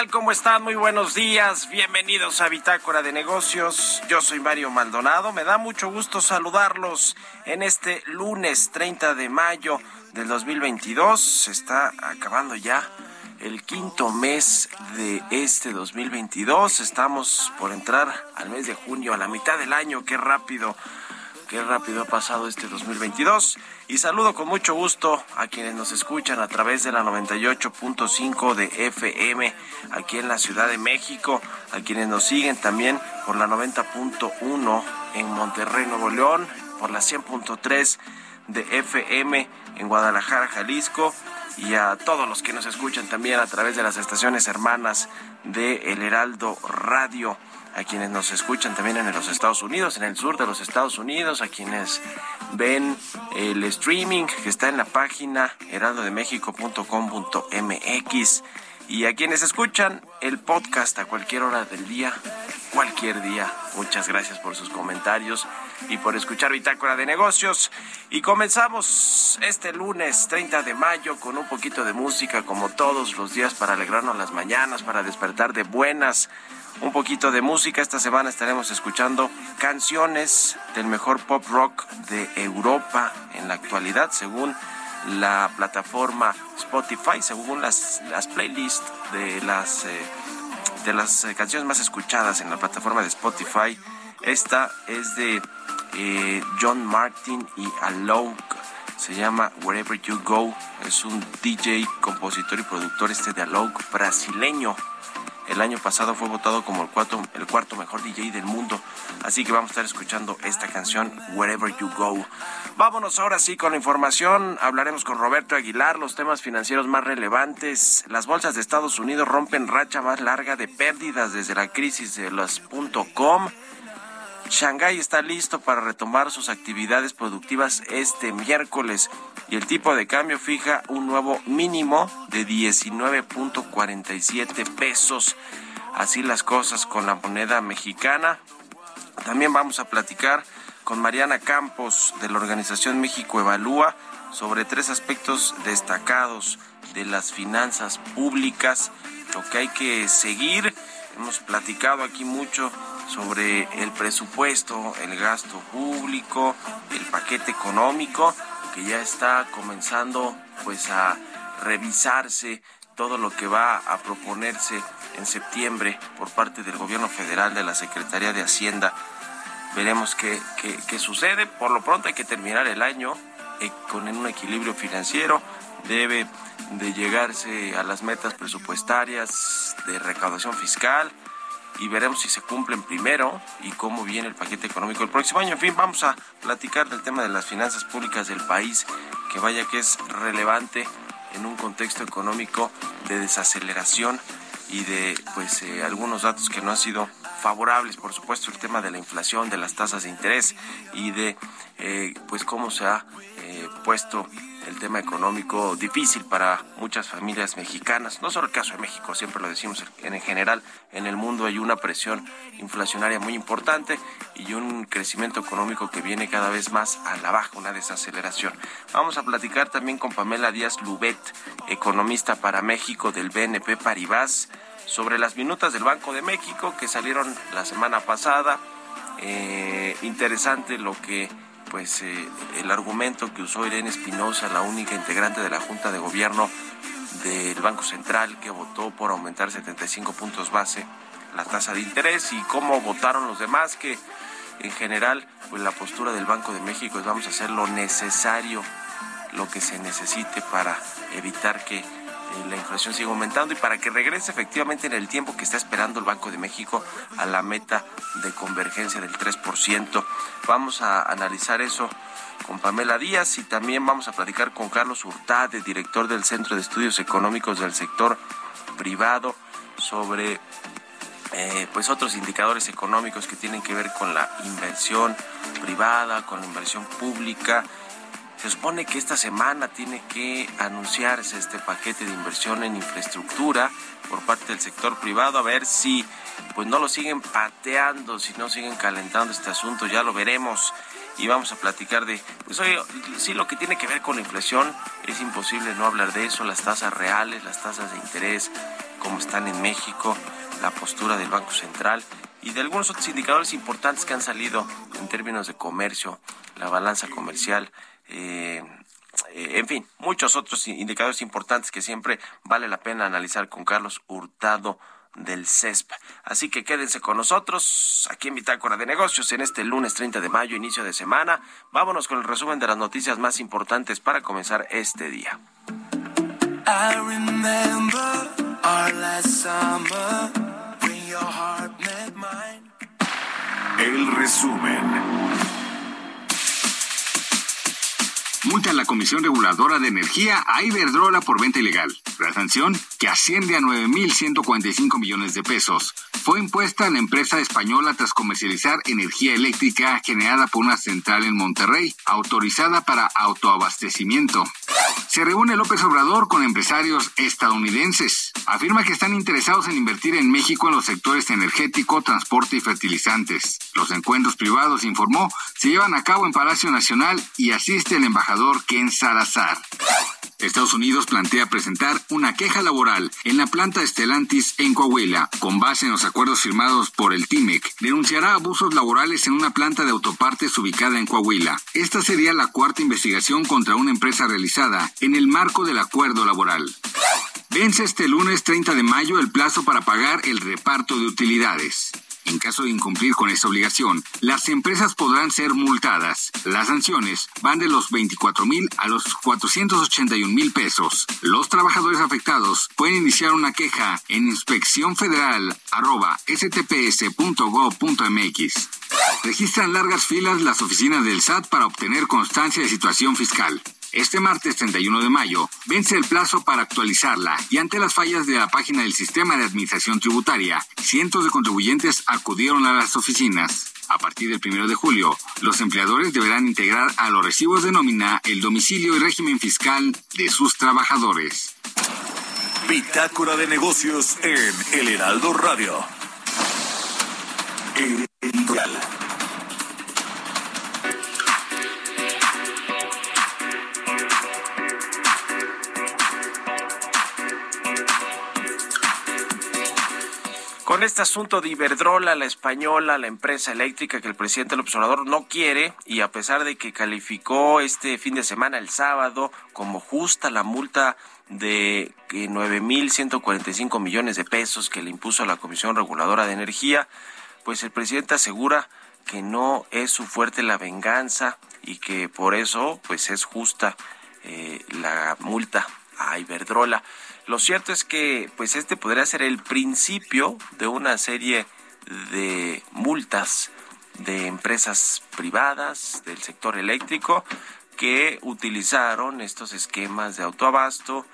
Tal? ¿Cómo están? Muy buenos días. Bienvenidos a Bitácora de Negocios. Yo soy Mario Maldonado. Me da mucho gusto saludarlos en este lunes 30 de mayo del 2022. Se está acabando ya el quinto mes de este 2022. Estamos por entrar al mes de junio, a la mitad del año. Qué rápido Qué rápido ha pasado este 2022. Y saludo con mucho gusto a quienes nos escuchan a través de la 98.5 de FM aquí en la Ciudad de México, a quienes nos siguen también por la 90.1 en Monterrey, Nuevo León, por la 100.3 de FM en Guadalajara, Jalisco y a todos los que nos escuchan también a través de las estaciones hermanas de El Heraldo Radio a quienes nos escuchan también en los Estados Unidos, en el sur de los Estados Unidos, a quienes ven el streaming que está en la página heraldodemexico.com.mx y a quienes escuchan el podcast a cualquier hora del día, cualquier día. Muchas gracias por sus comentarios y por escuchar Bitácora de Negocios. Y comenzamos este lunes 30 de mayo con un poquito de música como todos los días para alegrarnos las mañanas, para despertar de buenas un poquito de música. Esta semana estaremos escuchando canciones del mejor pop rock de Europa en la actualidad, según la plataforma Spotify, según las, las playlists de las, eh, de las eh, canciones más escuchadas en la plataforma de Spotify. Esta es de eh, John Martin y Alok. Se llama Wherever You Go. Es un DJ, compositor y productor este de Alok brasileño el año pasado fue votado como el cuarto, el cuarto mejor DJ del mundo. Así que vamos a estar escuchando esta canción, Wherever You Go. Vámonos ahora sí con la información. Hablaremos con Roberto Aguilar, los temas financieros más relevantes. Las bolsas de Estados Unidos rompen racha más larga de pérdidas desde la crisis de las .com. Shanghái está listo para retomar sus actividades productivas este miércoles y el tipo de cambio fija un nuevo mínimo de 19.47 pesos. Así las cosas con la moneda mexicana. También vamos a platicar con Mariana Campos de la organización México Evalúa sobre tres aspectos destacados de las finanzas públicas, lo que hay que seguir. Hemos platicado aquí mucho sobre el presupuesto, el gasto público, el paquete económico que ya está comenzando pues a revisarse todo lo que va a proponerse en septiembre por parte del gobierno federal de la Secretaría de Hacienda. Veremos qué, qué, sucede. Por lo pronto hay que terminar el año eh, con un equilibrio financiero. Debe de llegarse a las metas presupuestarias de recaudación fiscal y veremos si se cumplen primero y cómo viene el paquete económico el próximo año. En fin, vamos a platicar del tema de las finanzas públicas del país, que vaya que es relevante en un contexto económico de desaceleración y de pues eh, algunos datos que no han sido favorables, por supuesto el tema de la inflación, de las tasas de interés y de eh, pues cómo se ha eh, puesto el tema económico difícil para muchas familias mexicanas, no solo el caso de México, siempre lo decimos, en general en el mundo hay una presión inflacionaria muy importante y un crecimiento económico que viene cada vez más a la baja, una desaceleración. Vamos a platicar también con Pamela Díaz Lubet, economista para México del BNP Paribas, sobre las minutas del Banco de México que salieron la semana pasada. Eh, interesante lo que pues eh, el argumento que usó Irene Espinosa, la única integrante de la Junta de Gobierno del Banco Central, que votó por aumentar 75 puntos base la tasa de interés y cómo votaron los demás, que en general pues la postura del Banco de México es vamos a hacer lo necesario, lo que se necesite para evitar que la inflación sigue aumentando y para que regrese efectivamente en el tiempo que está esperando el Banco de México a la meta de convergencia del 3%. Vamos a analizar eso con Pamela Díaz y también vamos a platicar con Carlos Hurtade, director del Centro de Estudios Económicos del Sector Privado, sobre eh, pues otros indicadores económicos que tienen que ver con la inversión privada, con la inversión pública se supone que esta semana tiene que anunciarse este paquete de inversión en infraestructura por parte del sector privado, a ver si pues no lo siguen pateando, si no siguen calentando este asunto, ya lo veremos. Y vamos a platicar de, pues oye, sí, lo que tiene que ver con la inflación, es imposible no hablar de eso, las tasas reales, las tasas de interés, como están en México, la postura del Banco Central y de algunos otros indicadores importantes que han salido en términos de comercio, la balanza comercial, eh, en fin, muchos otros indicadores importantes que siempre vale la pena analizar con Carlos Hurtado del CESP. Así que quédense con nosotros aquí en Bitácora de Negocios en este lunes 30 de mayo, inicio de semana. Vámonos con el resumen de las noticias más importantes para comenzar este día. El resumen. Multa a la Comisión Reguladora de Energía a Iberdrola por venta ilegal. La sanción, que asciende a 9.145 millones de pesos, fue impuesta a la empresa española tras comercializar energía eléctrica generada por una central en Monterrey, autorizada para autoabastecimiento. Se reúne López Obrador con empresarios estadounidenses. Afirma que están interesados en invertir en México en los sectores energético, transporte y fertilizantes. Los encuentros privados, informó, se llevan a cabo en Palacio Nacional y asiste el embajador Ken Salazar. Estados Unidos plantea presentar una queja laboral en la planta Estelantis en Coahuila. Con base en los acuerdos firmados por el TIMEC, denunciará abusos laborales en una planta de autopartes ubicada en Coahuila. Esta sería la cuarta investigación contra una empresa realizada en el marco del acuerdo laboral. Vence este lunes 30 de mayo el plazo para pagar el reparto de utilidades. En caso de incumplir con esta obligación, las empresas podrán ser multadas. Las sanciones van de los 24 mil a los 481 mil pesos. Los trabajadores afectados pueden iniciar una queja en inspección federal stps.gov.mx. Registran largas filas las oficinas del SAT para obtener constancia de situación fiscal. Este martes 31 de mayo vence el plazo para actualizarla y ante las fallas de la página del Sistema de Administración Tributaria, cientos de contribuyentes acudieron a las oficinas. A partir del 1 de julio, los empleadores deberán integrar a los recibos de nómina el domicilio y régimen fiscal de sus trabajadores. Bitácora de negocios en El Heraldo Radio. Con este asunto de Iberdrola, la española, la empresa eléctrica que el presidente López Obrador no quiere y a pesar de que calificó este fin de semana, el sábado, como justa la multa de 9.145 millones de pesos que le impuso a la Comisión Reguladora de Energía, pues el presidente asegura que no es su fuerte la venganza y que por eso pues es justa eh, la multa a Iberdrola. Lo cierto es que pues este podría ser el principio de una serie de multas de empresas privadas del sector eléctrico que utilizaron estos esquemas de autoabasto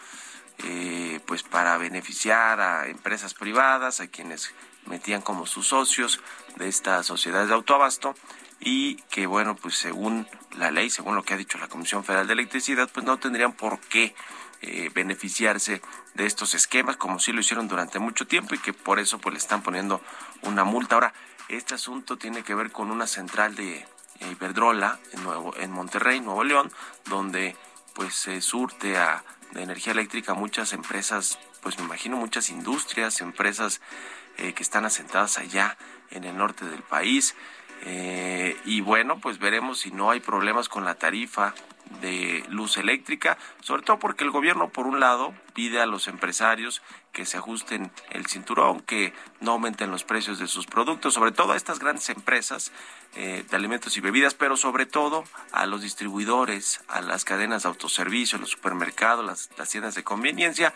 eh, pues para beneficiar a empresas privadas, a quienes metían como sus socios de estas sociedades de autoabasto y que bueno, pues según la ley, según lo que ha dicho la Comisión Federal de Electricidad, pues no tendrían por qué eh, beneficiarse de estos esquemas como sí lo hicieron durante mucho tiempo y que por eso pues le están poniendo una multa. Ahora, este asunto tiene que ver con una central de eh, Iberdrola en, Nuevo, en Monterrey, Nuevo León, donde pues se surte a, de energía eléctrica muchas empresas, pues me imagino muchas industrias, empresas eh, que están asentadas allá en el norte del país. Eh, y bueno, pues veremos si no hay problemas con la tarifa de luz eléctrica, sobre todo porque el gobierno, por un lado, pide a los empresarios que se ajusten el cinturón, que no aumenten los precios de sus productos, sobre todo a estas grandes empresas eh, de alimentos y bebidas, pero sobre todo a los distribuidores, a las cadenas de autoservicio, los supermercados, las, las tiendas de conveniencia.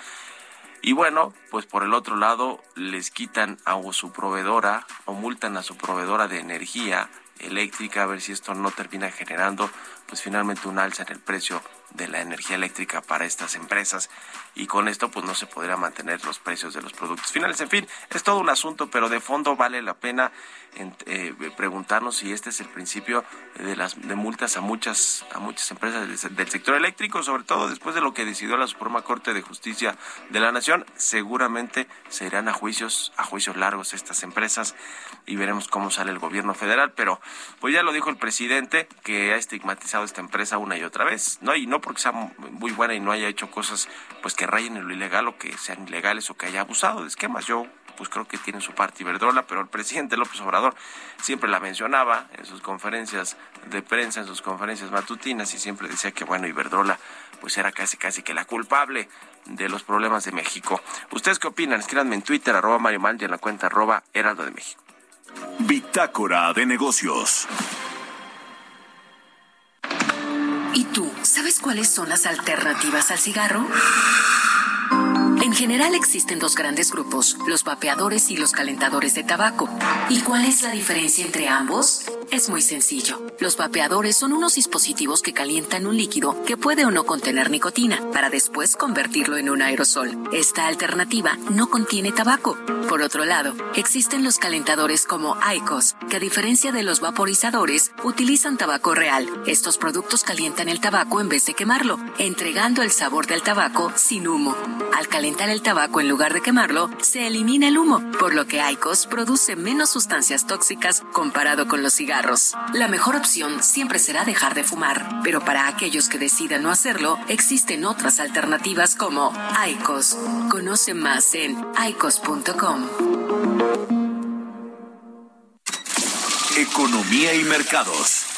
Y bueno, pues por el otro lado les quitan a su proveedora o multan a su proveedora de energía eléctrica a ver si esto no termina generando pues finalmente un alza en el precio de la energía eléctrica para estas empresas y con esto pues no se podrá mantener los precios de los productos finales. En fin, es todo un asunto, pero de fondo vale la pena eh, preguntarnos si este es el principio de las de multas a muchas a muchas empresas del, sector eléctrico, sobre todo después de lo que decidió la Suprema Corte de Justicia de la Nación, seguramente se irán a juicios a juicios largos estas empresas y veremos cómo sale el gobierno federal, pero pues ya lo dijo el presidente que ha estigmatizado esta empresa una y otra vez, ¿no? Y no porque sea muy buena y no haya hecho cosas pues que rayen en lo ilegal o que sean ilegales o que haya abusado de esquemas. Yo pues creo que tiene su parte Iberdrola, pero el presidente López Obrador siempre la mencionaba en sus conferencias de prensa, en sus conferencias matutinas y siempre decía que bueno, Iberdrola pues era casi casi que la culpable de los problemas de México. ¿Ustedes qué opinan? Escríbanme en Twitter, arroba Mario Mal en la cuenta arroba Heraldo de México. Bitácora de negocios. Sabes cuáles son las alternativas al cigarro? En general existen dos grandes grupos, los vapeadores y los calentadores de tabaco. ¿Y cuál es la diferencia entre ambos? Es muy sencillo. Los vapeadores son unos dispositivos que calientan un líquido que puede o no contener nicotina para después convertirlo en un aerosol. Esta alternativa no contiene tabaco. Por otro lado, existen los calentadores como ICOS, que a diferencia de los vaporizadores, utilizan tabaco real. Estos productos calientan el tabaco en vez de quemarlo, entregando el sabor del tabaco sin humo. Al calentar el tabaco en lugar de quemarlo, se elimina el humo, por lo que ICOS produce menos sustancias tóxicas comparado con los cigarros la mejor opción siempre será dejar de fumar, pero para aquellos que decidan no hacerlo, existen otras alternativas como ICOS. Conoce más en icos.com. Economía y mercados.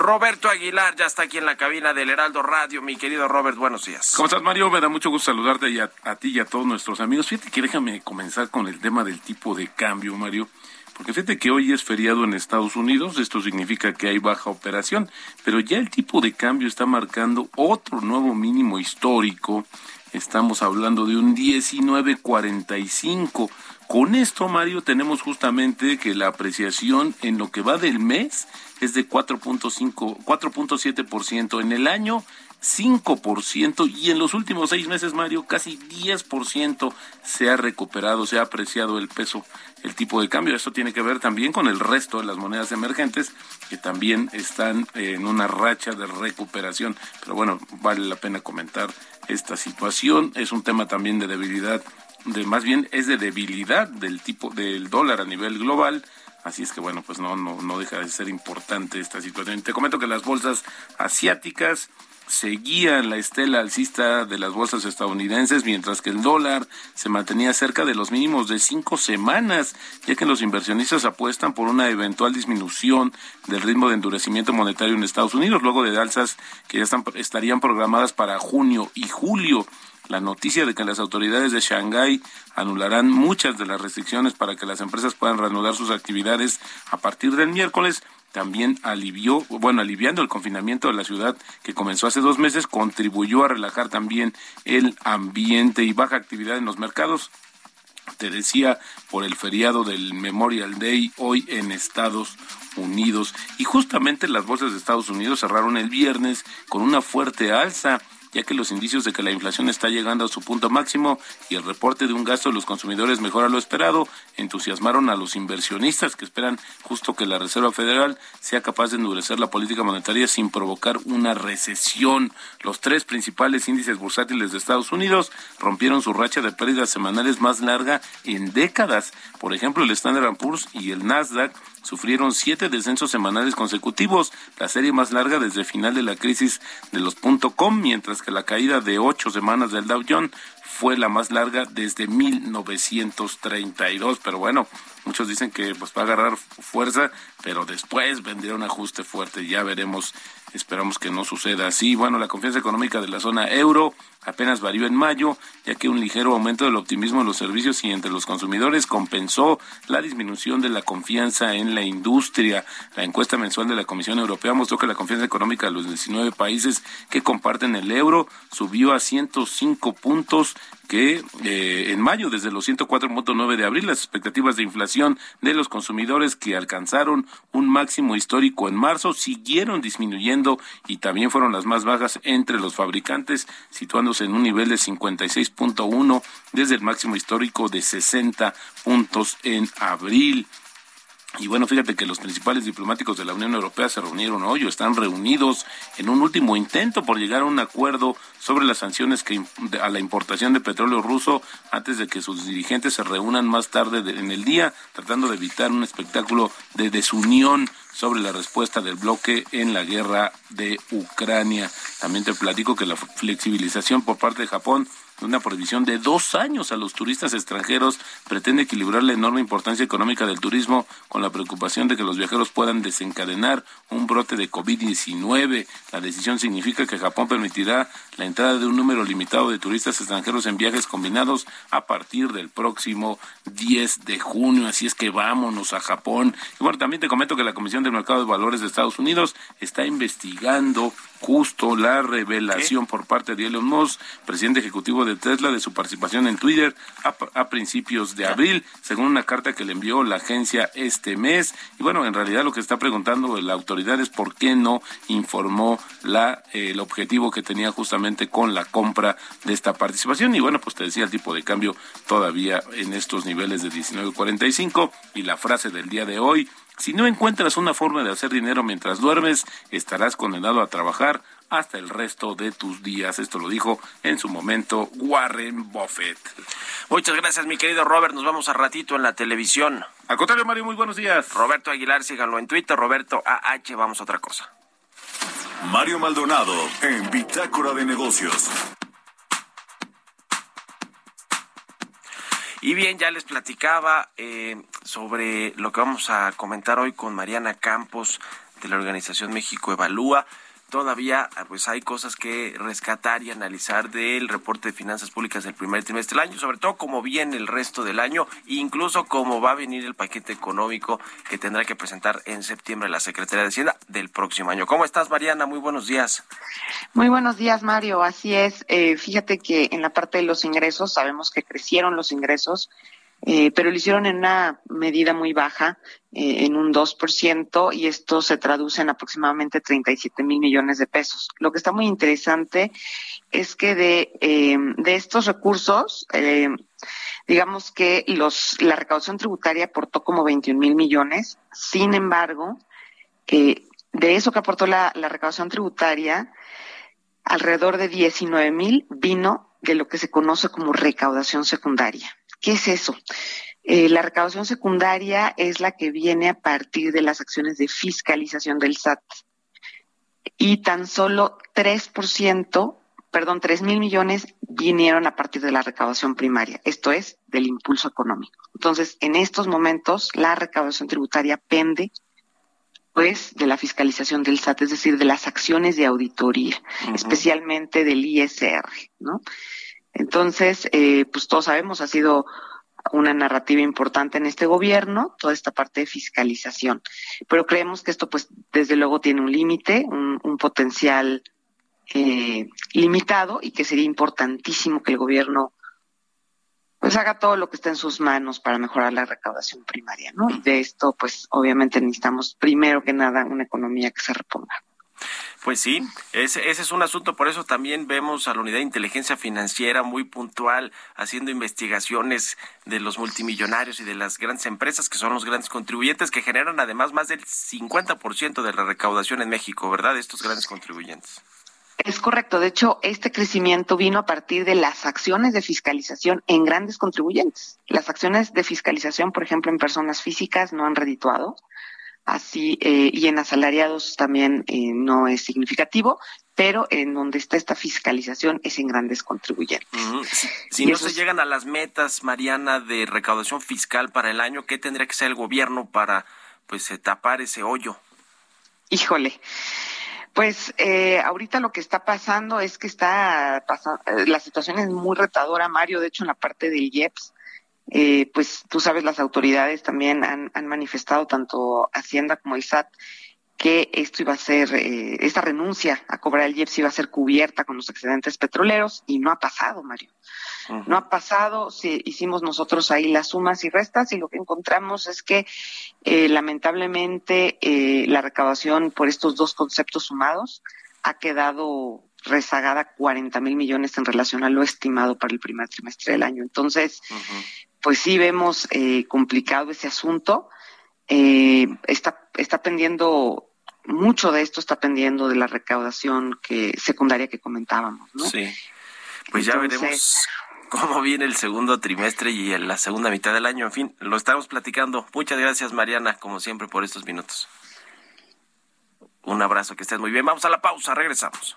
Roberto Aguilar ya está aquí en la cabina del Heraldo Radio. Mi querido Robert, buenos días. ¿Cómo estás, Mario? Me da mucho gusto saludarte a, a ti y a todos nuestros amigos. Fíjate que déjame comenzar con el tema del tipo de cambio, Mario. Porque fíjate que hoy es feriado en Estados Unidos, esto significa que hay baja operación, pero ya el tipo de cambio está marcando otro nuevo mínimo histórico. Estamos hablando de un 19.45. Con esto, Mario, tenemos justamente que la apreciación en lo que va del mes es de 4.5, 4.7%. En el año 5% y en los últimos seis meses, Mario, casi 10% se ha recuperado, se ha apreciado el peso, el tipo de cambio. Esto tiene que ver también con el resto de las monedas emergentes que también están en una racha de recuperación. Pero bueno, vale la pena comentar esta situación. Es un tema también de debilidad, de más bien es de debilidad del tipo del dólar a nivel global. Así es que bueno, pues no, no, no deja de ser importante esta situación. Te comento que las bolsas asiáticas seguía la estela alcista de las bolsas estadounidenses, mientras que el dólar se mantenía cerca de los mínimos de cinco semanas, ya que los inversionistas apuestan por una eventual disminución del ritmo de endurecimiento monetario en Estados Unidos, luego de alzas que ya están, estarían programadas para junio y julio. La noticia de que las autoridades de Shanghái anularán muchas de las restricciones para que las empresas puedan reanudar sus actividades a partir del miércoles también alivió, bueno, aliviando el confinamiento de la ciudad que comenzó hace dos meses, contribuyó a relajar también el ambiente y baja actividad en los mercados. Te decía por el feriado del Memorial Day hoy en Estados Unidos. Y justamente las bolsas de Estados Unidos cerraron el viernes con una fuerte alza ya que los indicios de que la inflación está llegando a su punto máximo y el reporte de un gasto de los consumidores mejora lo esperado, entusiasmaron a los inversionistas que esperan justo que la Reserva Federal sea capaz de endurecer la política monetaria sin provocar una recesión. Los tres principales índices bursátiles de Estados Unidos rompieron su racha de pérdidas semanales más larga en décadas. Por ejemplo, el Standard Poor's y el Nasdaq sufrieron siete descensos semanales consecutivos, la serie más larga desde el final de la crisis de los .com, mientras que la caída de ocho semanas del Dow Jones fue la más larga desde 1932. Pero bueno, muchos dicen que pues va a agarrar fuerza, pero después vendría un ajuste fuerte. Ya veremos Esperamos que no suceda así. Bueno, la confianza económica de la zona euro apenas varió en mayo, ya que un ligero aumento del optimismo en los servicios y entre los consumidores compensó la disminución de la confianza en la industria. La encuesta mensual de la Comisión Europea mostró que la confianza económica de los 19 países que comparten el euro subió a 105 puntos que eh, en mayo, desde los 104.9 de abril, las expectativas de inflación de los consumidores que alcanzaron un máximo histórico en marzo siguieron disminuyendo y también fueron las más bajas entre los fabricantes, situándose en un nivel de 56.1 desde el máximo histórico de 60 puntos en abril. Y bueno, fíjate que los principales diplomáticos de la Unión Europea se reunieron hoy o están reunidos en un último intento por llegar a un acuerdo sobre las sanciones que, a la importación de petróleo ruso antes de que sus dirigentes se reúnan más tarde en el día, tratando de evitar un espectáculo de desunión sobre la respuesta del bloque en la guerra de Ucrania. También te platico que la flexibilización por parte de Japón una prohibición de dos años a los turistas extranjeros pretende equilibrar la enorme importancia económica del turismo con la preocupación de que los viajeros puedan desencadenar un brote de COVID-19. La decisión significa que Japón permitirá la entrada de un número limitado de turistas extranjeros en viajes combinados a partir del próximo 10 de junio. Así es que vámonos a Japón. Y bueno, también te comento que la Comisión del Mercado de Valores de Estados Unidos está investigando justo la revelación por parte de Elon Musk, presidente ejecutivo de Tesla, de su participación en Twitter a, principios de abril, según una carta que le envió la agencia este mes. Y bueno, en realidad lo que está preguntando la autoridad es por qué no informó la, el objetivo que tenía justamente con la compra de esta participación. Y bueno, pues te decía el tipo de cambio todavía en estos niveles de 19.45 y la frase del día de hoy, si no encuentras una forma de hacer dinero mientras duermes, estarás condenado a trabajar hasta el resto de tus días. Esto lo dijo en su momento Warren Buffett. Muchas gracias, mi querido Robert. Nos vamos a ratito en la televisión. Al contrario, Mario, muy buenos días. Roberto Aguilar, síganlo en Twitter. Roberto AH, vamos a otra cosa. Mario Maldonado en Bitácora de Negocios. Y bien, ya les platicaba eh, sobre lo que vamos a comentar hoy con Mariana Campos de la organización México Evalúa todavía ah, pues hay cosas que rescatar y analizar del reporte de finanzas públicas del primer trimestre del año, sobre todo cómo viene el resto del año, incluso cómo va a venir el paquete económico que tendrá que presentar en septiembre la Secretaría de Hacienda del próximo año. ¿Cómo estás, Mariana? Muy buenos días. Muy buenos días, Mario. Así es. Eh, fíjate que en la parte de los ingresos sabemos que crecieron los ingresos eh, pero lo hicieron en una medida muy baja, eh, en un 2%, y esto se traduce en aproximadamente 37 mil millones de pesos. Lo que está muy interesante es que de, eh, de estos recursos, digamos que los, la recaudación tributaria aportó como 21 mil millones, sin embargo, de eso que aportó la, la recaudación tributaria, alrededor de 19 mil vino de lo que se conoce como recaudación secundaria. ¿Qué es eso? Eh, la recaudación secundaria es la que viene a partir de las acciones de fiscalización del SAT. Y tan solo 3%, perdón, 3 mil millones vinieron a partir de la recaudación primaria, esto es, del impulso económico. Entonces, en estos momentos, la recaudación tributaria pende pues de la fiscalización del SAT, es decir, de las acciones de auditoría, especialmente del ISR, ¿no? Entonces, eh, pues todos sabemos, ha sido una narrativa importante en este gobierno, toda esta parte de fiscalización. Pero creemos que esto, pues, desde luego tiene un límite, un, potencial eh, limitado y que sería importantísimo que el gobierno pues haga todo lo que está en sus manos para mejorar la recaudación primaria, ¿no? Y de esto, pues, obviamente necesitamos primero que nada una economía que se reponga. Pues sí, ese, es un asunto, por eso también vemos a la unidad de inteligencia financiera muy puntual, haciendo investigaciones de los multimillonarios y de las grandes empresas, que son los grandes contribuyentes, que generan además más del 50% de la recaudación en México, ¿verdad? Estos grandes contribuyentes. Es correcto. De hecho, este crecimiento vino a partir de las acciones de fiscalización en grandes contribuyentes. Las acciones de fiscalización, por ejemplo, en personas físicas no han redituado así eh, y en asalariados también eh, no es significativo, pero en donde está esta fiscalización es en grandes contribuyentes. Si, no se llegan a las metas, Mariana, de recaudación fiscal para el año, ¿qué tendría que ser el gobierno para pues eh, tapar ese hoyo? Híjole. Pues eh, ahorita lo que está pasando es que está pasando, la situación es muy retadora, Mario. De hecho, en la parte del IEPS, eh, pues tú sabes, las autoridades también han, manifestado, tanto Hacienda como el SAT, que esto iba a ser, eh, esta renuncia a cobrar el IEPS iba a ser cubierta con los excedentes petroleros y no ha pasado, Mario. No ha pasado, si hicimos nosotros ahí las sumas y restas y lo que encontramos es que eh, lamentablemente eh, la recaudación por estos dos conceptos sumados ha quedado rezagada 40 mil millones en relación a lo estimado para el primer trimestre del año. Entonces, pues sí vemos eh, complicado ese asunto. Eh, está, está pendiendo, mucho de esto está pendiendo de la recaudación que secundaria que comentábamos, ¿no? Sí. Pues ya veremos cómo viene el segundo trimestre y en la segunda mitad del año. En fin, lo estamos platicando. Muchas gracias, Mariana, como siempre, por estos minutos. Un abrazo, que estés muy bien. Vamos a la pausa, regresamos.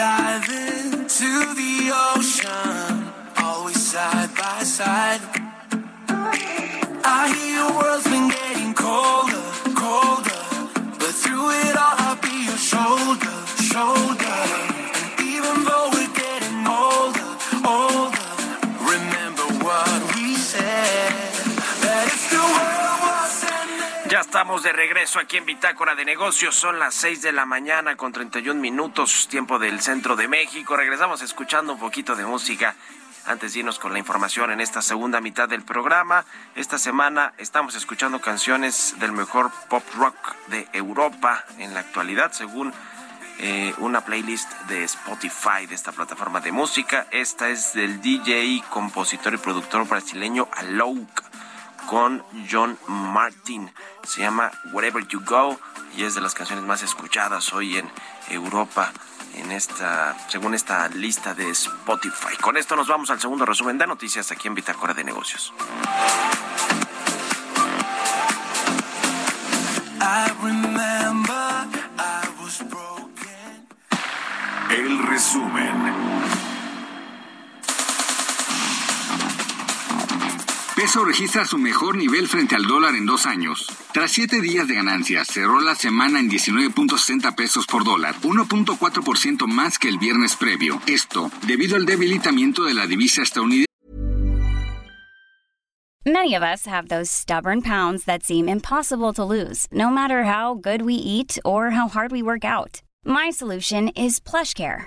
dive into the ocean, always side by side. Estamos de regreso aquí en Bitácora de Negocios. Son las 6 de la mañana con 31 minutos, tiempo del centro de México. Regresamos escuchando un poquito de música antes de irnos con la información en esta segunda mitad del programa. Esta semana estamos escuchando canciones del mejor pop rock de Europa en la actualidad, según eh, una playlist de Spotify, de esta plataforma de música. Esta es del DJ, compositor y productor brasileño Alok con John Martin. Se llama Wherever You Go y es de las canciones más escuchadas hoy en Europa en esta, según esta lista de Spotify. Con esto nos vamos al segundo resumen de noticias aquí en Bitácora de Negocios. El resumen. Peso registra su mejor nivel frente al dólar en dos años. Tras siete días de ganancias, cerró la semana en 19.60 pesos por dólar, 1.4% más que el viernes previo. Esto debido al debilitamiento de la divisa estadounidense. Many of us have those stubborn pounds that seem impossible to lose, no matter how good we eat or how hard we work out. My solution is PlushCare.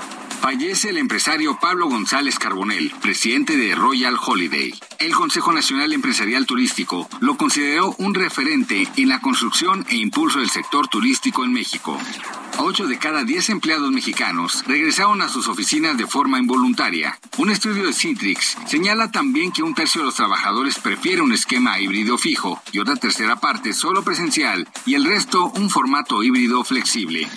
Fallece el empresario Pablo González Carbonell, presidente de Royal Holiday. El Consejo Nacional Empresarial Turístico lo consideró un referente en la construcción e impulso del sector turístico en México. 8 de cada 10 empleados mexicanos regresaron a sus oficinas de forma involuntaria. Un estudio de Citrix señala también que un tercio de los trabajadores prefiere un esquema híbrido fijo y otra tercera parte solo presencial y el resto un formato híbrido flexible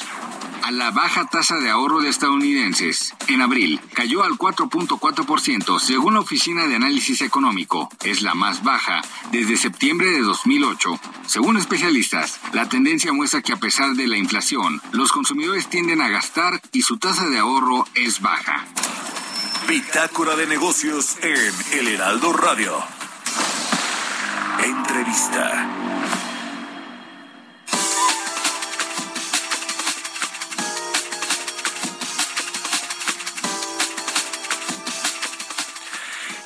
a la baja tasa de ahorro de estadounidenses. En abril cayó al 4.4% según la Oficina de Análisis Económico. Es la más baja desde septiembre de 2008. Según especialistas, la tendencia muestra que a pesar de la inflación, los consumidores tienden a gastar y su tasa de ahorro es baja. Bitácora de negocios en El Heraldo Radio. Entrevista.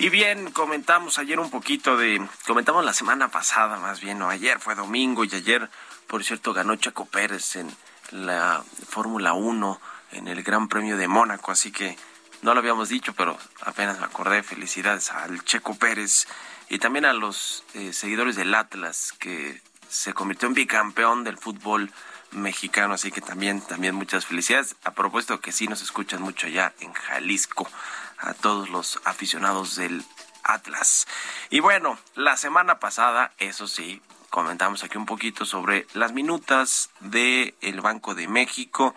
Y bien, comentamos ayer un poquito de, comentamos la semana pasada más bien, o ayer fue domingo y ayer, por cierto, ganó Chaco Pérez en la Fórmula 1 en el Gran Premio de Mónaco, así que no lo habíamos dicho, pero apenas me acordé, felicidades al Checo Pérez y también a los eh, seguidores del Atlas que se convirtió en bicampeón del fútbol mexicano, así que también, también muchas felicidades. A propósito que sí nos escuchan mucho allá en Jalisco a todos los aficionados del Atlas. Y bueno, la semana pasada, eso sí, comentamos aquí un poquito sobre las minutas del el Banco de México,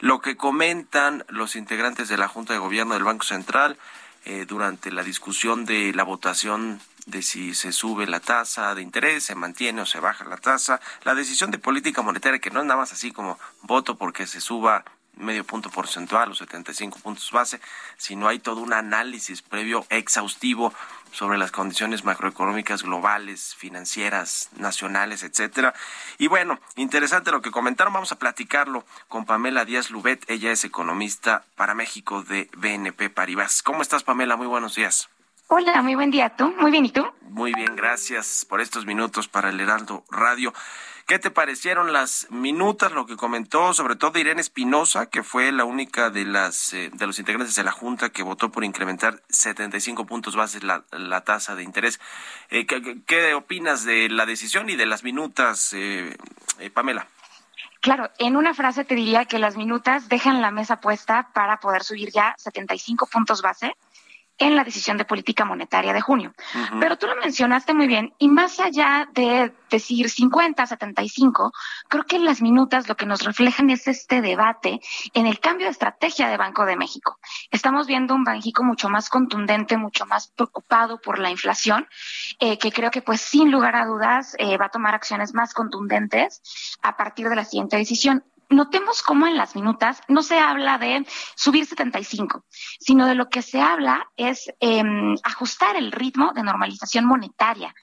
lo que comentan los integrantes de la Junta de Gobierno del Banco Central eh, durante la discusión de la votación de si se sube la tasa de interés, se mantiene o se baja la tasa, la decisión de política monetaria que no es nada más así como voto porque se suba medio punto porcentual o 75 puntos base, sino hay todo un análisis previo exhaustivo sobre las condiciones macroeconómicas globales, financieras, nacionales, etcétera. Y bueno, interesante lo que comentaron, vamos a platicarlo con Pamela Díaz Lubet, ella es economista para México de BNP Paribas. ¿Cómo estás, Pamela? Muy buenos días. Hola, muy buen día. ¿Tú? Muy bien, ¿y tú? Muy bien, gracias por estos minutos para el Heraldo Radio. ¿Qué te parecieron las minutas, lo que comentó sobre todo Irene Espinosa, que fue la única de las eh, de los integrantes de la Junta que votó por incrementar 75 puntos bases la, la tasa de interés? Eh, ¿qué, opinas de la decisión y de las minutas, eh, Pamela? Claro, en una frase te diría que las minutas dejan la mesa puesta para poder subir ya 75 puntos base en la decisión de política monetaria de junio. Pero tú lo mencionaste muy bien, y más allá de decir 50, 75, creo que en las minutas lo que nos reflejan es este debate en el cambio de estrategia de Banco de México. Estamos viendo un Banjico mucho más contundente, mucho más preocupado por la inflación, eh, que creo que pues sin lugar a dudas eh, va a tomar acciones más contundentes a partir de la siguiente decisión notemos cómo en las minutas no se habla de subir 75, sino de lo que se habla es em, ajustar el ritmo de normalización monetaria.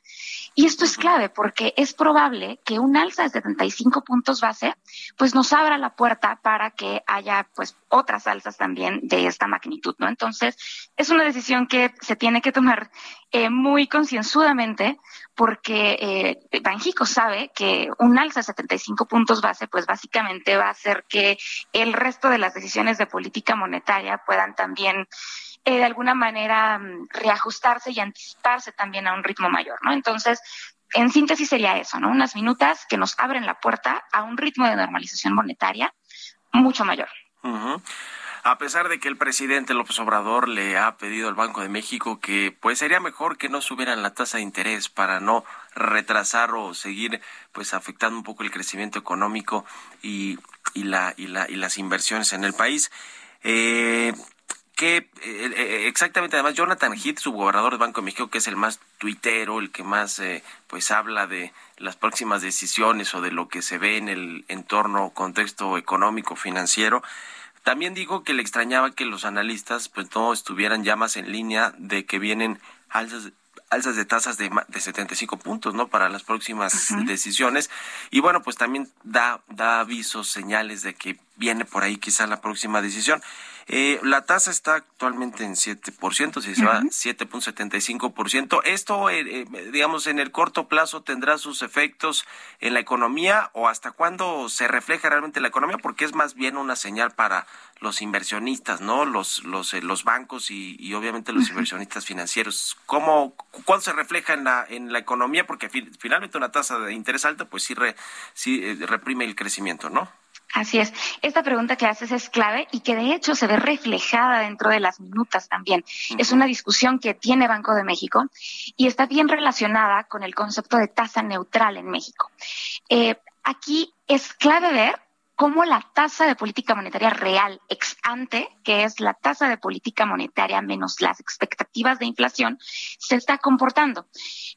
Y esto es clave porque es probable que un alza de 75 puntos base pues nos abra la puerta para que haya pues otras alzas también de esta magnitud, ¿no? Entonces, es una decisión que se tiene que tomar eh, muy concienzudamente porque eh, Banjico sabe que un alza de 75 puntos base pues básicamente va a hacer que el resto de las decisiones de política monetaria puedan también eh, de alguna manera mm, reajustarse y anticiparse también a un ritmo mayor, ¿no? Entonces, en síntesis sería eso, ¿no? Unas minutas que nos abren la puerta a un ritmo de normalización monetaria mucho mayor. A pesar de que el presidente López Obrador le ha pedido al Banco de México que pues sería mejor que no subieran la tasa de interés para no retrasar o seguir pues afectando un poco el crecimiento económico y, y, la, y, la, y las inversiones en el país. Eh, que eh, eh, exactamente además Jonathan Heath, su gobernador del Banco de México, que es el más tuitero, el que más eh, pues habla de las próximas decisiones o de lo que se ve en el entorno contexto económico financiero, también dijo que le extrañaba que los analistas pues no estuvieran ya más en línea de que vienen alzas alzas de tasas de, de 75 puntos, ¿no? Para las próximas decisiones. Y bueno, pues también da, da avisos, señales de que viene por ahí quizá la próxima decisión. Eh, la tasa está actualmente en 7%, si se va 7.75%. ¿Esto, eh, eh, digamos, en el corto plazo tendrá sus efectos en la economía o hasta cuándo se refleja realmente la economía? Porque es más bien una señal para los inversionistas, ¿no? Los, los, los bancos y, obviamente los inversionistas financieros. ¿Cómo, ¿Cuándo se refleja en la, en la economía? Porque finalmente una tasa de interés alta, pues sí, sí reprime el crecimiento, ¿no? Así es. Esta pregunta que haces es clave y que de hecho se ve reflejada dentro de las minutas también. Es una discusión que tiene Banco de México y está bien relacionada con el concepto de tasa neutral en México. Eh, aquí es clave ver cómo la tasa de política monetaria real ex ante, que es la tasa de política monetaria menos las expectativas de inflación, se está comportando.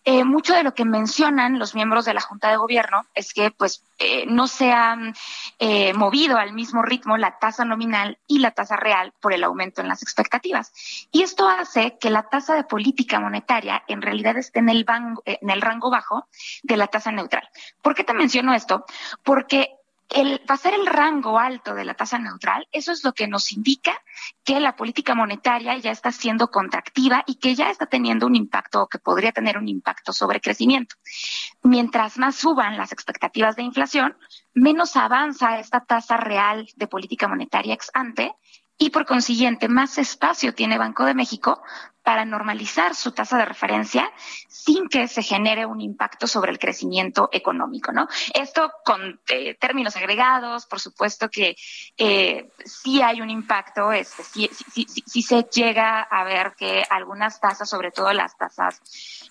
Eh, mucho de lo que mencionan los miembros de la Junta de Gobierno es que pues eh, no se han eh, movido al mismo ritmo la tasa nominal y la tasa real por el aumento en las expectativas. Y esto hace que la tasa de política monetaria en realidad esté en el, en el rango bajo de la tasa neutral. ¿Por qué te menciono esto? Porque el, ser el rango alto de la tasa neutral, eso es lo que nos indica que la política monetaria ya está siendo contractiva y que ya está teniendo un impacto o que podría tener un impacto sobre crecimiento. Mientras más suban las expectativas de inflación, menos avanza esta tasa real de política monetaria ex ante y por consiguiente más espacio tiene Banco de México para normalizar su tasa de referencia sin que se genere un impacto sobre el crecimiento económico, ¿no? Esto con eh, términos agregados, por supuesto que eh, sí hay un impacto, este, sí, se llega a ver que algunas tasas, sobre todo las tasas,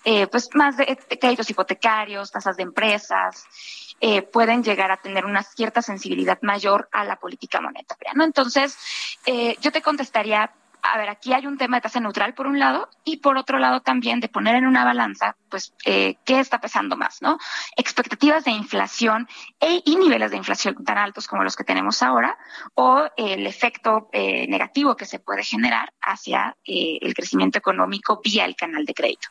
eh, pues más de créditos hipotecarios, tasas de empresas, eh, pueden llegar a tener una cierta sensibilidad mayor a la política monetaria, ¿no? Entonces, yo te contestaría, a ver, aquí hay un tema de tasa neutral por un lado y por otro lado también de poner en una balanza, pues, eh, qué está pesando más, ¿no? Expectativas de inflación e, y niveles de inflación tan altos como los que tenemos ahora o el efecto negativo que se puede generar hacia el crecimiento económico vía el canal de crédito.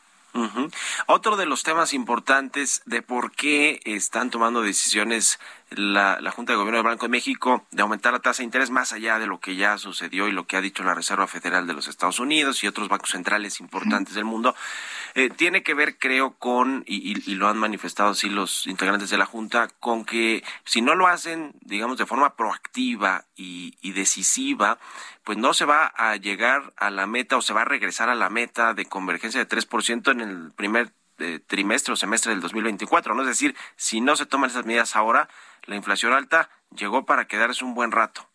Otro de los temas importantes de por qué están tomando decisiones la, Junta de Gobierno del Banco de México de aumentar la tasa de interés más allá de lo que ya sucedió y lo que ha dicho la Reserva Federal de los Estados Unidos y otros bancos centrales importantes del mundo, eh, tiene que ver, creo, con, y, lo han manifestado así los integrantes de la Junta, con que si no lo hacen, digamos, de forma proactiva y, y decisiva, pues no se va a llegar a la meta o se va a regresar a la meta de convergencia de 3% en el primer eh, trimestre o semestre del 2024, ¿no? Es decir, si no se toman esas medidas ahora, la inflación alta llegó para quedarse un buen rato.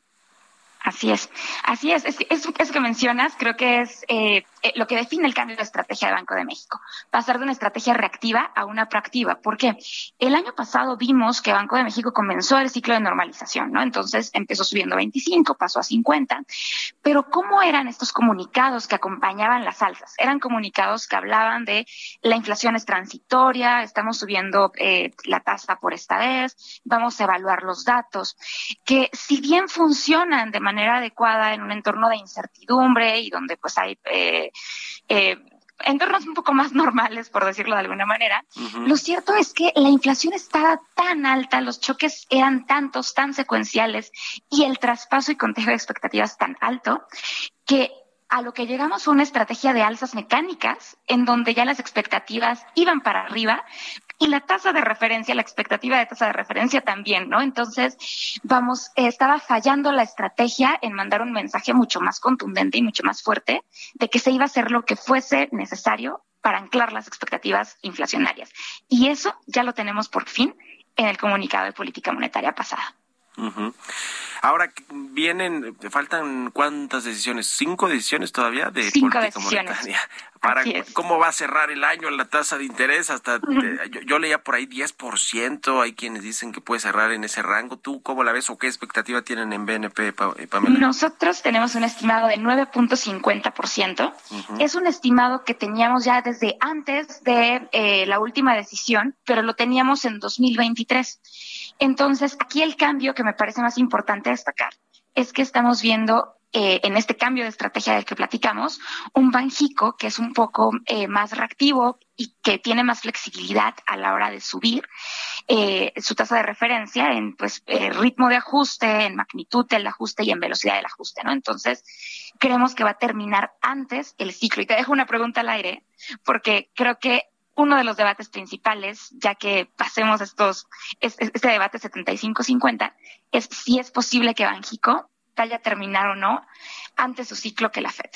Así es, así es. Es, es, que mencionas, creo que es eh, eh, lo que define el cambio de estrategia de Banco de México. Pasar de una estrategia reactiva a una proactiva. ¿Por qué? El año pasado vimos que Banco de México comenzó el ciclo de normalización, ¿no? Entonces empezó subiendo 25, pasó a 50. Pero ¿cómo eran estos comunicados que acompañaban las alzas? Eran comunicados que hablaban de la inflación es transitoria, estamos subiendo eh, la tasa por esta vez, vamos a evaluar los datos, que si bien funcionan de manera adecuada en un entorno de incertidumbre y donde pues hay eh, eh, entornos un poco más normales, por decirlo de alguna manera. Lo cierto es que la inflación estaba tan alta, los choques eran tantos, tan secuenciales y el traspaso y contexto de expectativas tan alto que a lo que llegamos fue una estrategia de alzas mecánicas en donde ya las expectativas iban para arriba, y la tasa de referencia, la expectativa de tasa de referencia también, ¿no? Entonces, vamos, estaba fallando la estrategia en mandar un mensaje mucho más contundente y mucho más fuerte de que se iba a hacer lo que fuese necesario para anclar las expectativas inflacionarias. Y eso ya lo tenemos por fin en el comunicado de política monetaria pasada. Ahora vienen, faltan cuántas decisiones, cinco decisiones todavía de política monetaria para cómo va a cerrar el año la tasa de interés hasta yo, leía por ahí 10%, hay quienes dicen que puede cerrar en ese rango. ¿Tú cómo la ves o qué expectativa tienen en BNP, eh, Pamela? Nosotros tenemos un estimado de 9.50%. Es un estimado que teníamos ya desde antes de eh, la última decisión, pero lo teníamos en 2023. Entonces, aquí el cambio que me parece más importante destacar es que estamos viendo eh, en este cambio de estrategia del que platicamos, un Banjico que es un poco eh, más reactivo y que tiene más flexibilidad a la hora de subir eh, su tasa de referencia en pues ritmo de ajuste, en magnitud del ajuste y en velocidad del ajuste, ¿no? Entonces, creemos que va a terminar antes el ciclo. Y te dejo una pregunta al aire, porque creo que uno de los debates principales, ya que pasemos estos, este debate 75-50, es si es posible que Banjico vaya a terminar o no antes su ciclo que la FED.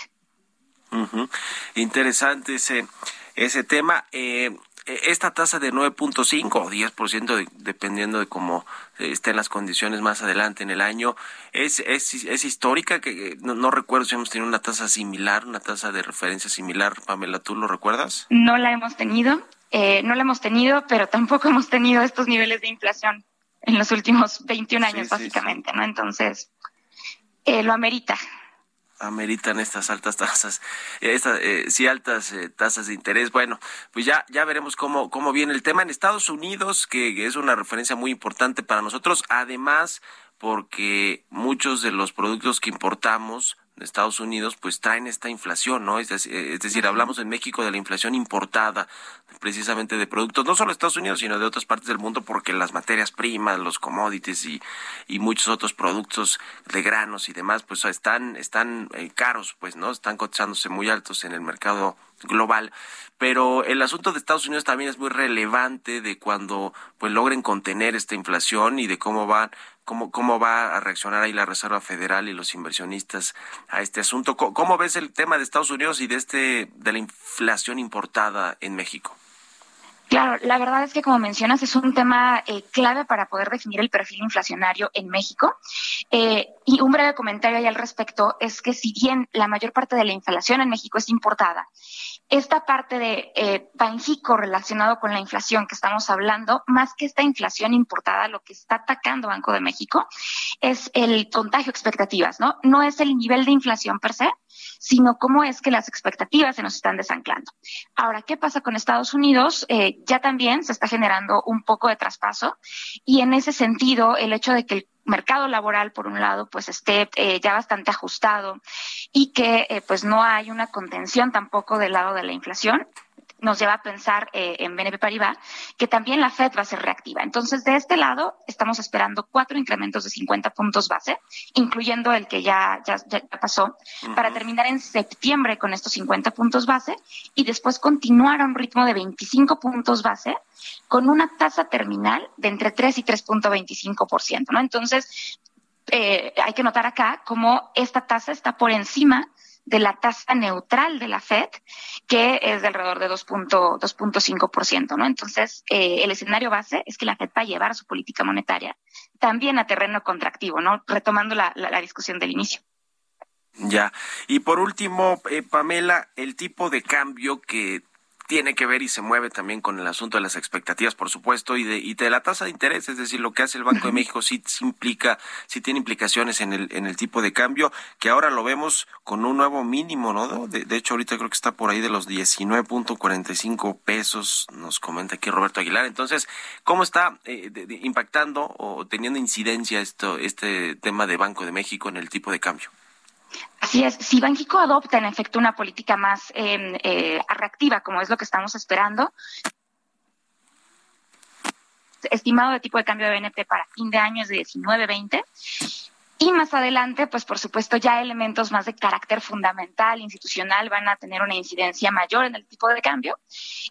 Interesante ese, ese tema. Eh, esta tasa de 9.5 o 10%, dependiendo de cómo estén las condiciones más adelante en el año, es, es, es histórica, que no, recuerdo si hemos tenido una tasa similar, una tasa de referencia similar, Pamela, ¿tú lo recuerdas? No la hemos tenido, eh, no la hemos tenido, pero tampoco hemos tenido estos niveles de inflación en los últimos 21 años, básicamente, ¿no? Entonces, eh, lo amerita ameritan estas altas tasas, estas eh, sí altas eh, tasas de interés. Bueno, pues ya ya veremos cómo cómo viene el tema en Estados Unidos, que es una referencia muy importante para nosotros. Además, porque muchos de los productos que importamos de Estados Unidos pues traen esta inflación, ¿no? Es decir, hablamos en México de la inflación importada precisamente de productos, no solo de Estados Unidos, sino de otras partes del mundo, porque las materias primas, los commodities y, y muchos otros productos de granos y demás, pues están, están eh, caros, pues, ¿no? Están cotizándose muy altos en el mercado global. Pero el asunto de Estados Unidos también es muy relevante de cuando pues logren contener esta inflación y de cómo van cómo, cómo va a reaccionar ahí la Reserva Federal y los inversionistas a este asunto. ¿Cómo, ves el tema de Estados Unidos y de este de la inflación importada en México? Claro, la verdad es que como mencionas es un tema eh, clave para poder definir el perfil inflacionario en México. Eh, y un breve comentario ahí al respecto es que si bien la mayor parte de la inflación en México es importada, esta parte de eh, relacionado con la inflación que estamos hablando, más que esta inflación importada, lo que está atacando Banco de México es el contagio expectativas, ¿no? No es el nivel de inflación per se, sino cómo es que las expectativas se nos están desanclando. Ahora, ¿qué pasa con Estados Unidos? Eh, ya también se está generando un poco de traspaso y en ese sentido, el hecho de que el mercado laboral, por un lado, pues esté eh, ya bastante ajustado y que eh, pues no hay una contención tampoco del lado de la inflación, nos lleva a pensar eh, en BNP Paribas que también la Fed va a ser reactiva. Entonces, de este lado, estamos esperando cuatro incrementos de 50 puntos base, incluyendo el que ya, ya, pasó, para terminar en septiembre con estos 50 puntos base y después continuar a un ritmo de 25 puntos base con una tasa terminal de entre 3 y 3.25%, ¿no? Entonces, eh, hay que notar acá cómo esta tasa está por encima de la tasa neutral de la Fed, que es de alrededor de 2.5%, ¿no? Entonces, eh, el escenario base es que la Fed va a llevar su política monetaria también a terreno contractivo, ¿no? Retomando la, la, discusión del inicio. Ya. Y por último, eh, Pamela, el tipo de cambio que tiene que ver y se mueve también con el asunto de las expectativas, por supuesto, y de, y de la tasa de interés, es decir, lo que hace el Banco de México sí, implica, sí tiene implicaciones en el, en el tipo de cambio, que ahora lo vemos con un nuevo mínimo, ¿no? De, de hecho, ahorita creo que está por ahí de los 19.45 pesos, nos comenta aquí Roberto Aguilar. Entonces, ¿cómo está eh, impactando o teniendo incidencia esto, este tema de Banco de México en el tipo de cambio? Así es, si Banxico adopta en efecto una política más em, eh, reactiva, como es lo que estamos esperando, estimado de tipo de cambio de BNP para fin de año es de 19.20 y más adelante, pues por supuesto ya elementos más de carácter fundamental, institucional, van a tener una incidencia mayor en el tipo de cambio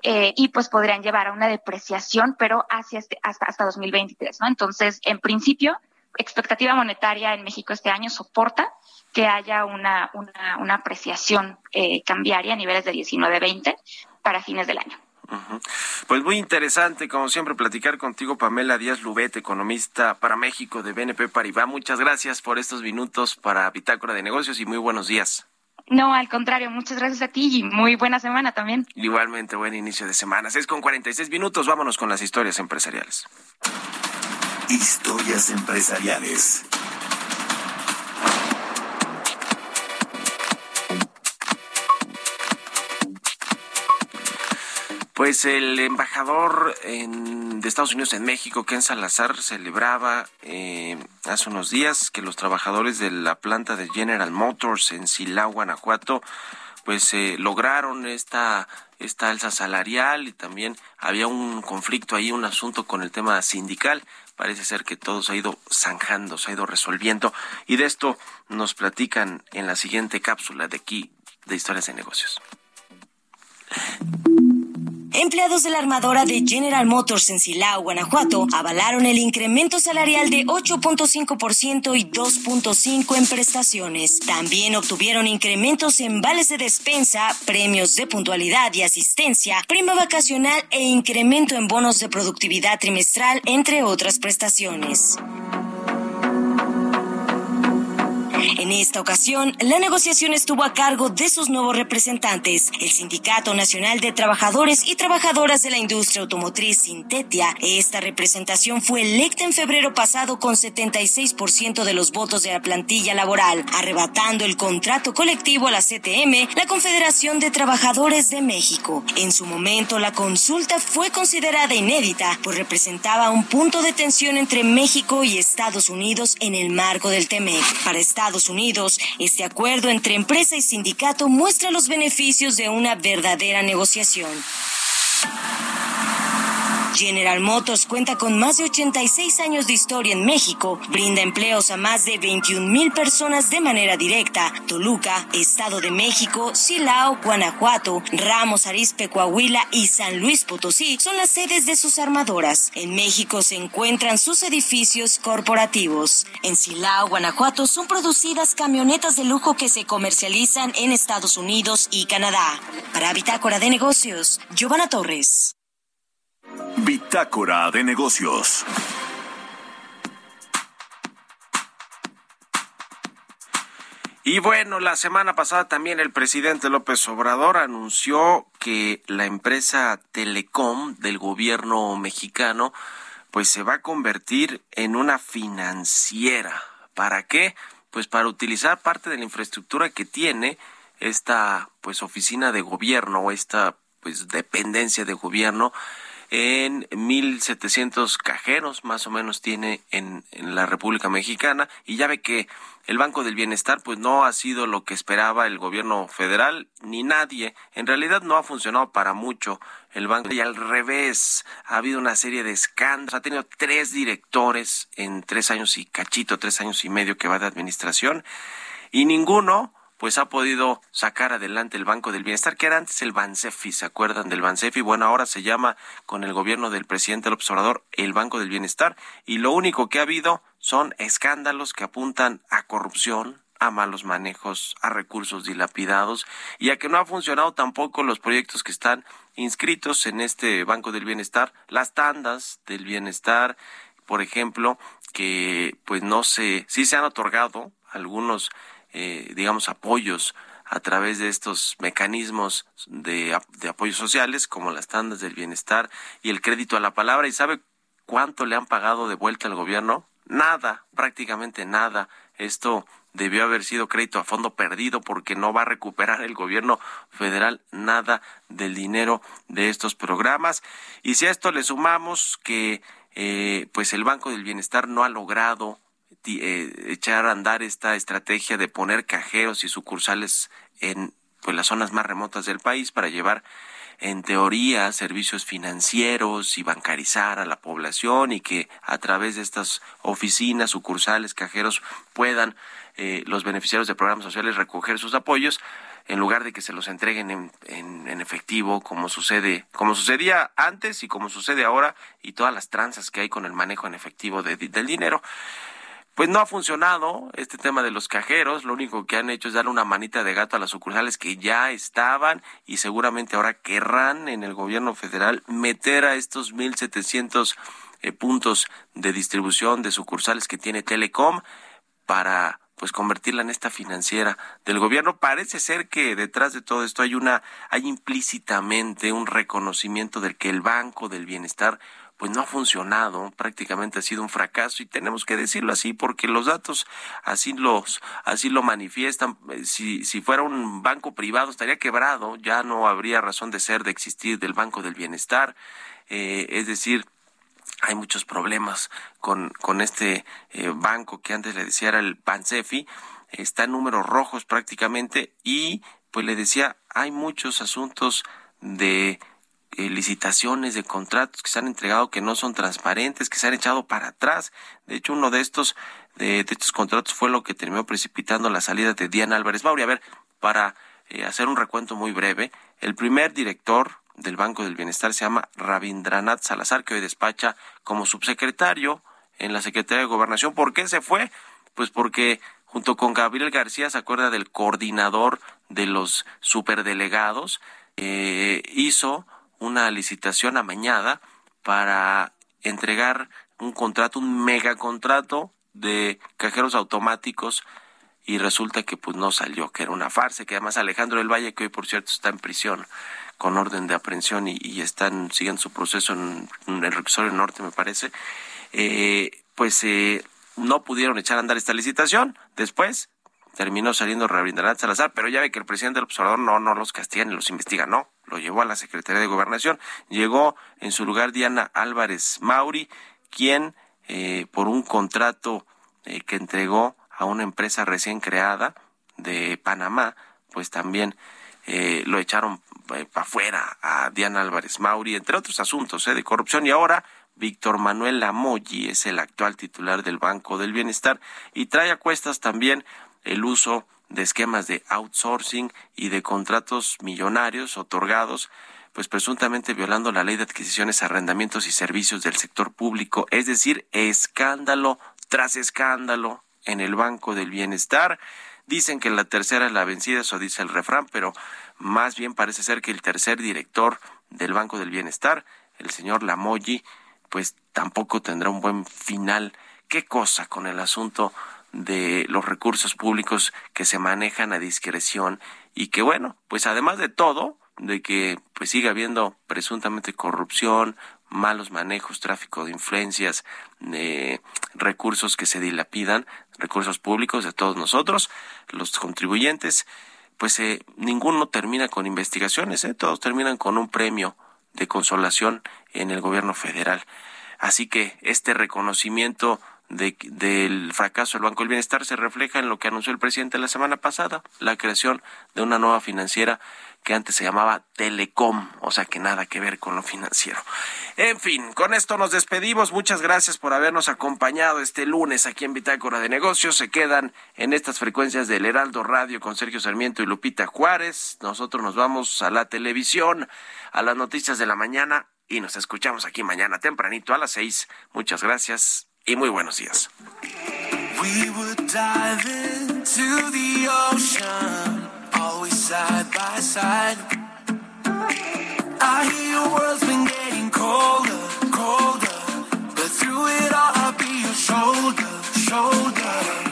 eh, y pues podrían llevar a una depreciación, pero hacia este, hasta, hasta 2023, ¿no? Entonces, en principio, expectativa monetaria en México este año soporta que haya una, una, apreciación eh, cambiaria a niveles de 19-20 para fines del año. Pues muy interesante, como siempre, platicar contigo, Pamela Díaz Lubet, economista para México de BNP Paribas. Muchas gracias por estos minutos para Bitácora de Negocios y muy buenos días. No, al contrario, muchas gracias a ti y muy buena semana también. Igualmente, buen inicio de semana. Es con 46 minutos, vámonos con las historias empresariales. Historias empresariales. Pues el embajador de Estados Unidos en México, Ken Salazar, celebraba eh, hace unos días que los trabajadores de la planta de General Motors en Silao, Guanajuato, pues eh, lograron esta esta alza salarial y también había un conflicto ahí, un asunto con el tema sindical. Parece ser que todo se ha ido zanjando, se ha ido resolviendo y de esto nos platican en la siguiente cápsula de aquí de Historias de Negocios. Empleados de la armadora de General Motors en Silao, Guanajuato, avalaron el incremento salarial de 8.5% y 2.5% en prestaciones. También obtuvieron incrementos en vales de despensa, premios de puntualidad y asistencia, prima vacacional e incremento en bonos de productividad trimestral, entre otras prestaciones. En esta ocasión, la negociación estuvo a cargo de sus nuevos representantes, el Sindicato Nacional de Trabajadores y Trabajadoras de la Industria Automotriz Sintetia. Esta representación fue electa en febrero pasado con 76% de los votos de la plantilla laboral, arrebatando el contrato colectivo a la CTM, la Confederación de Trabajadores de México. En su momento, la consulta fue considerada inédita, pues representaba un punto de tensión entre México y Estados Unidos en el marco del TEMEC. Para Estados Unidos, este acuerdo entre empresa y sindicato muestra los beneficios de una verdadera negociación. General Motors cuenta con más de 86 años de historia en México, brinda empleos a más de 21 mil personas de manera directa. Toluca, Estado de México, Silao, Guanajuato, Ramos Arizpe, Coahuila y San Luis Potosí son las sedes de sus armadoras. En México se encuentran sus edificios corporativos. En Silao, Guanajuato son producidas camionetas de lujo que se comercializan en Estados Unidos y Canadá. Para Bitácora de Negocios, Giovanna Torres. Bitácora de negocios. Y bueno, la semana pasada también el presidente López Obrador anunció que la empresa Telecom del gobierno mexicano pues se va a convertir en una financiera. ¿Para qué? Pues para utilizar parte de la infraestructura que tiene esta pues oficina de gobierno o esta pues dependencia de gobierno en 1.700 cajeros más o menos tiene en, en, la República Mexicana y ya ve que el Banco del Bienestar pues no ha sido lo que esperaba el gobierno federal ni nadie. En realidad no ha funcionado para mucho el banco y al revés ha habido una serie de escándalos. Ha tenido tres directores en tres años y cachito, tres años y medio que va de administración y ninguno pues ha podido sacar adelante el Banco del Bienestar, que era antes el Bansefi, ¿se acuerdan del Bansefi? Bueno, ahora se llama con el gobierno del presidente López Obrador el Banco del Bienestar, y lo único que ha habido son escándalos que apuntan a corrupción, a malos manejos, a recursos dilapidados, y a que no ha funcionado tampoco los proyectos que están inscritos en este Banco del Bienestar, las tandas del bienestar, por ejemplo, que pues no se, sí se han otorgado algunos eh, digamos, apoyos a través de estos mecanismos de, de apoyos sociales, como las tandas del bienestar y el crédito a la palabra. ¿Y sabe cuánto le han pagado de vuelta al gobierno? Nada, prácticamente nada. Esto debió haber sido crédito a fondo perdido porque no va a recuperar el gobierno federal nada del dinero de estos programas. Y si a esto le sumamos que eh, pues el Banco del Bienestar no ha logrado eh, echar a andar esta estrategia de poner cajeros y sucursales en pues las zonas más remotas del país para llevar en teoría servicios financieros y bancarizar a la población y que a través de estas oficinas, sucursales, cajeros puedan eh, los beneficiarios de programas sociales recoger sus apoyos en lugar de que se los entreguen en, en, efectivo como sucede como sucedía antes y como sucede ahora y todas las tranzas que hay con el manejo en efectivo del dinero pues no ha funcionado este tema de los cajeros, lo único que han hecho es darle una manita de gato a las sucursales que ya estaban y seguramente ahora querrán en el gobierno federal meter a estos 1.700 eh, puntos de distribución de sucursales que tiene Telecom para pues convertirla en esta financiera del gobierno. Parece ser que detrás de todo esto hay una hay implícitamente un reconocimiento de que el Banco del Bienestar pues no ha funcionado, prácticamente ha sido un fracaso y tenemos que decirlo así porque los datos así los así lo manifiestan. Eh, si si fuera un banco privado estaría quebrado, ya no habría razón de ser de existir del Banco del Bienestar, eh, es decir, hay muchos problemas con, con este eh, banco que antes le decía era el Pansefi, está en números rojos prácticamente y pues le decía hay muchos asuntos de eh, licitaciones de contratos que se han entregado que no son transparentes, que se han echado para atrás. De hecho, uno de estos, de, estos contratos fue lo que terminó precipitando la salida de Diana Álvarez Mauri. A ver, para eh, hacer un recuento muy breve, el primer director del Banco del Bienestar se llama Rabindranath Salazar, que hoy despacha como subsecretario en la Secretaría de Gobernación. ¿Por qué se fue? Pues porque junto con Gabriel García, se acuerda del coordinador de los superdelegados, eh, hizo una licitación amañada para entregar un contrato, un megacontrato de cajeros automáticos y resulta que pues no salió, que era una farsa, que además Alejandro del Valle, que hoy por cierto está en prisión con orden de aprehensión y, están siguiendo su proceso en, el Reclusorio Norte, me parece, eh, pues eh, no pudieron echar a andar esta licitación. Después terminó saliendo Rabindranath Salazar, pero ya ve que el presidente del observador no, no los castiga ni los investiga, no, lo llevó a la Secretaría de Gobernación. Llegó en su lugar Diana Álvarez Mauri, quien eh, por un contrato eh, que entregó a una empresa recién creada de Panamá, pues también eh, lo echaron para afuera a Diana Álvarez Mauri, entre otros asuntos de corrupción. Y ahora Víctor Manuel Lamoyi es el actual titular del Banco del Bienestar y trae a cuestas también el uso de esquemas de outsourcing y de contratos millonarios otorgados pues presuntamente violando la ley de adquisiciones, arrendamientos y servicios del sector público, es decir, escándalo tras escándalo en el Banco del Bienestar. Dicen que la tercera es la vencida, eso dice el refrán, pero más bien parece ser que el tercer director del Banco del Bienestar, el señor Lamoyi, pues tampoco tendrá un buen final. ¿Qué cosa con el asunto de los recursos públicos que se manejan a discreción y que bueno, pues además de todo, de que pues siga habiendo presuntamente corrupción, malos manejos, tráfico de influencias, de recursos que se dilapidan, recursos públicos de todos nosotros, los contribuyentes, pues eh, ninguno termina con investigaciones, ¿eh? todos terminan con un premio de consolación en el gobierno federal. Así que este reconocimiento de, del fracaso del Banco del Bienestar se refleja en lo que anunció el presidente la semana pasada, la creación de una nueva financiera que antes se llamaba Telecom, o sea que nada que ver con lo financiero. En fin, con esto nos despedimos. Muchas gracias por habernos acompañado este lunes aquí en Bitácora de Negocios. Se quedan en estas frecuencias del Heraldo Radio con Sergio Sarmiento y Lupita Juárez. Nosotros nos vamos a la televisión, a las noticias de la mañana y nos escuchamos aquí mañana tempranito a las seis. Muchas gracias y muy buenos días. side by side. I hear your world's been getting colder, colder. But through it all, I'll be your shoulder, shoulder.